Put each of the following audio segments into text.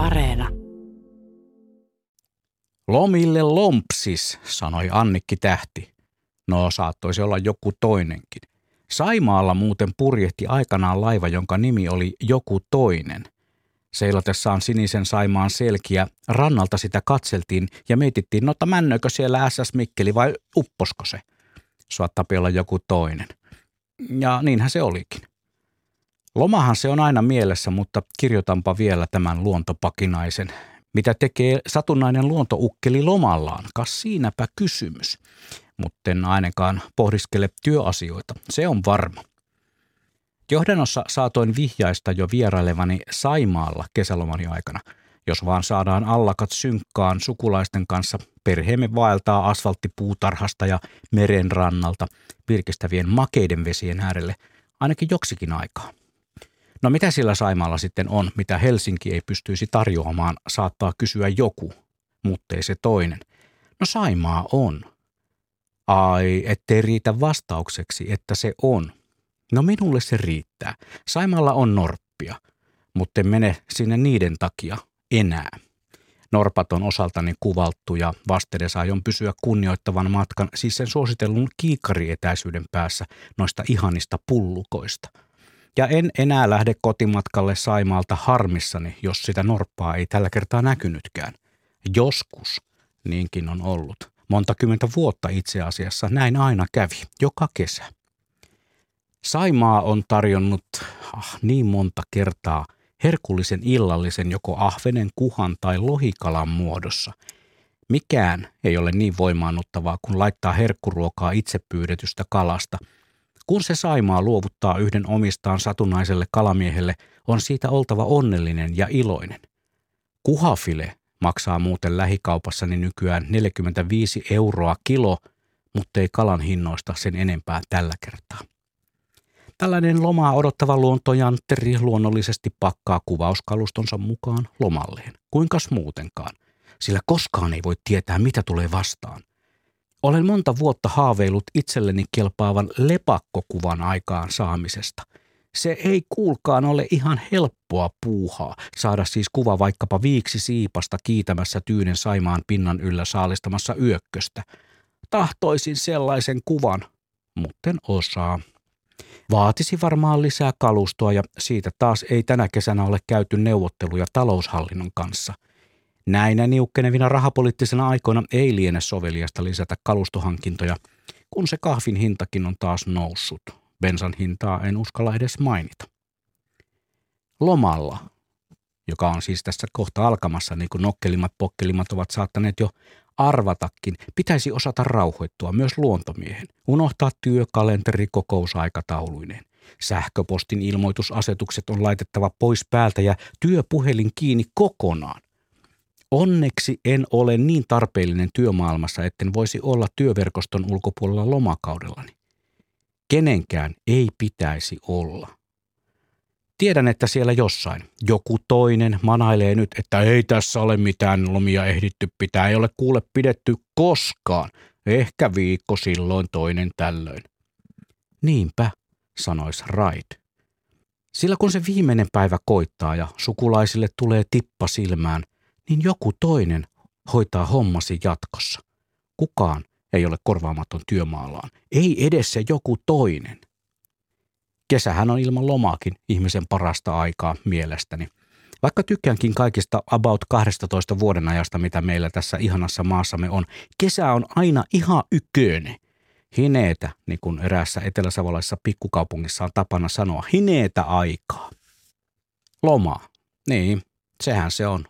Areena. Lomille lompsis, sanoi Annikki Tähti. No, saattoisi olla joku toinenkin. Saimaalla muuten purjehti aikanaan laiva, jonka nimi oli Joku toinen. Seilatessaan sinisen Saimaan selkiä, rannalta sitä katseltiin ja mietittiin, no männöikö siellä SS Mikkeli vai upposko se. Suottapi olla joku toinen. Ja niinhän se olikin. Lomahan se on aina mielessä, mutta kirjoitanpa vielä tämän luontopakinaisen. Mitä tekee satunnainen luontoukkeli lomallaan? Kas siinäpä kysymys. Mutta en ainakaan pohdiskele työasioita. Se on varma. Johdannossa saatoin vihjaista jo vierailevani Saimaalla kesälomani aikana. Jos vaan saadaan allakat synkkaan sukulaisten kanssa, perheemme vaeltaa asfalttipuutarhasta ja merenrannalta virkistävien makeiden vesien äärelle ainakin joksikin aikaa. No mitä sillä Saimaalla sitten on, mitä Helsinki ei pystyisi tarjoamaan, saattaa kysyä joku, mutta ei se toinen. No Saimaa on. Ai, ettei riitä vastaukseksi, että se on. No minulle se riittää. Saimaalla on norppia, mutta en mene sinne niiden takia enää. Norpat on osaltani kuvalttu ja vastedes aion pysyä kunnioittavan matkan, siis sen suositellun kiikarietäisyyden päässä noista ihanista pullukoista – ja en enää lähde kotimatkalle Saimaalta harmissani, jos sitä norppaa ei tällä kertaa näkynytkään. Joskus niinkin on ollut. Monta kymmentä vuotta itse asiassa näin aina kävi, joka kesä. Saimaa on tarjonnut ah, niin monta kertaa herkullisen illallisen joko ahvenen, kuhan tai lohikalan muodossa. Mikään ei ole niin voimaannuttavaa kuin laittaa herkkuruokaa itse pyydetystä kalasta – kun se Saimaa luovuttaa yhden omistaan satunnaiselle kalamiehelle, on siitä oltava onnellinen ja iloinen. Kuhafile maksaa muuten lähikaupassani nykyään 45 euroa kilo, mutta ei kalan hinnoista sen enempää tällä kertaa. Tällainen lomaa odottava luontojantteri luonnollisesti pakkaa kuvauskalustonsa mukaan lomalleen. Kuinkas muutenkaan? Sillä koskaan ei voi tietää, mitä tulee vastaan. Olen monta vuotta haaveillut itselleni kelpaavan lepakkokuvan aikaan saamisesta. Se ei kuulkaan ole ihan helppoa puuhaa saada siis kuva vaikkapa viiksi siipasta kiitämässä tyynen Saimaan pinnan yllä saalistamassa yökköstä. Tahtoisin sellaisen kuvan, mutten osaa. Vaatisi varmaan lisää kalustoa ja siitä taas ei tänä kesänä ole käyty neuvotteluja taloushallinnon kanssa – Näinä niukkenevina rahapoliittisena aikoina ei liene soveliasta lisätä kalustohankintoja, kun se kahvin hintakin on taas noussut. Bensan hintaa en uskalla edes mainita. Lomalla, joka on siis tässä kohta alkamassa, niin kuin nokkelimmat pokkelimat ovat saattaneet jo arvatakin, pitäisi osata rauhoittua myös luontomiehen, unohtaa työkalenteri kokousaikatauluineen. Sähköpostin ilmoitusasetukset on laitettava pois päältä ja työpuhelin kiinni kokonaan. Onneksi en ole niin tarpeellinen työmaailmassa, etten voisi olla työverkoston ulkopuolella lomakaudellani. Kenenkään ei pitäisi olla. Tiedän, että siellä jossain joku toinen manailee nyt, että ei tässä ole mitään lomia ehditty pitää, ei ole kuule pidetty koskaan. Ehkä viikko silloin toinen tällöin. Niinpä, sanois Raid. Sillä kun se viimeinen päivä koittaa ja sukulaisille tulee tippa silmään, niin joku toinen hoitaa hommasi jatkossa. Kukaan ei ole korvaamaton työmaallaan. Ei edes se joku toinen. Kesähän on ilman lomaakin ihmisen parasta aikaa mielestäni. Vaikka tykkäänkin kaikista about 12 vuoden ajasta, mitä meillä tässä ihanassa maassamme on, kesä on aina ihan yköne. Hineetä, niin kuin eräässä eteläsavolaisessa pikkukaupungissa on tapana sanoa, hineetä aikaa. Loma, niin, sehän se on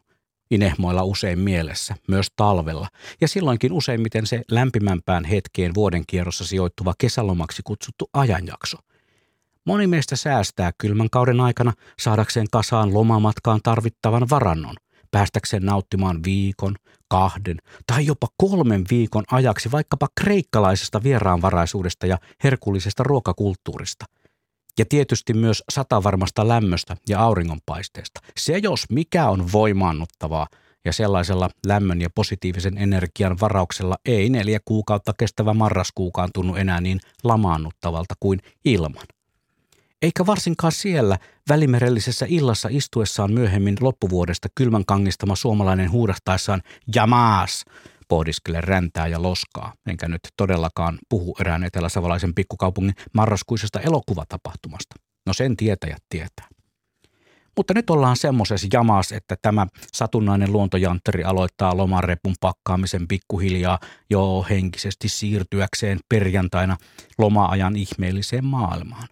inehmoilla usein mielessä, myös talvella, ja silloinkin useimmiten se lämpimämpään hetkeen vuoden kierrossa sijoittuva kesälomaksi kutsuttu ajanjakso. Moni meistä säästää kylmän kauden aikana saadakseen kasaan lomamatkaan tarvittavan varannon, päästäkseen nauttimaan viikon, kahden tai jopa kolmen viikon ajaksi vaikkapa kreikkalaisesta vieraanvaraisuudesta ja herkullisesta ruokakulttuurista – ja tietysti myös satavarmasta lämmöstä ja auringonpaisteesta. Se jos mikä on voimaannuttavaa ja sellaisella lämmön ja positiivisen energian varauksella ei neljä kuukautta kestävä marraskuukaan tunnu enää niin lamaannuttavalta kuin ilman. Eikä varsinkaan siellä välimerellisessä illassa istuessaan myöhemmin loppuvuodesta kylmän kangistama suomalainen huudahtaessaan jamaas pohdiskele räntää ja loskaa, enkä nyt todellakaan puhu erään eteläsavalaisen pikkukaupungin marraskuisesta elokuvatapahtumasta. No sen tietäjät tietää. Mutta nyt ollaan semmoisessa jamas, että tämä satunnainen luontojantteri aloittaa lomarepun pakkaamisen pikkuhiljaa jo henkisesti siirtyäkseen perjantaina loma-ajan ihmeelliseen maailmaan.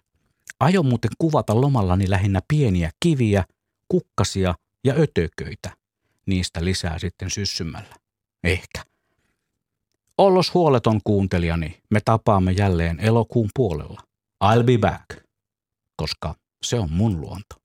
Aion muuten kuvata lomallani lähinnä pieniä kiviä, kukkasia ja ötököitä. Niistä lisää sitten syssymällä. Ehkä. Ollos huoleton kuuntelijani, me tapaamme jälleen elokuun puolella. I'll be back, koska se on mun luonto.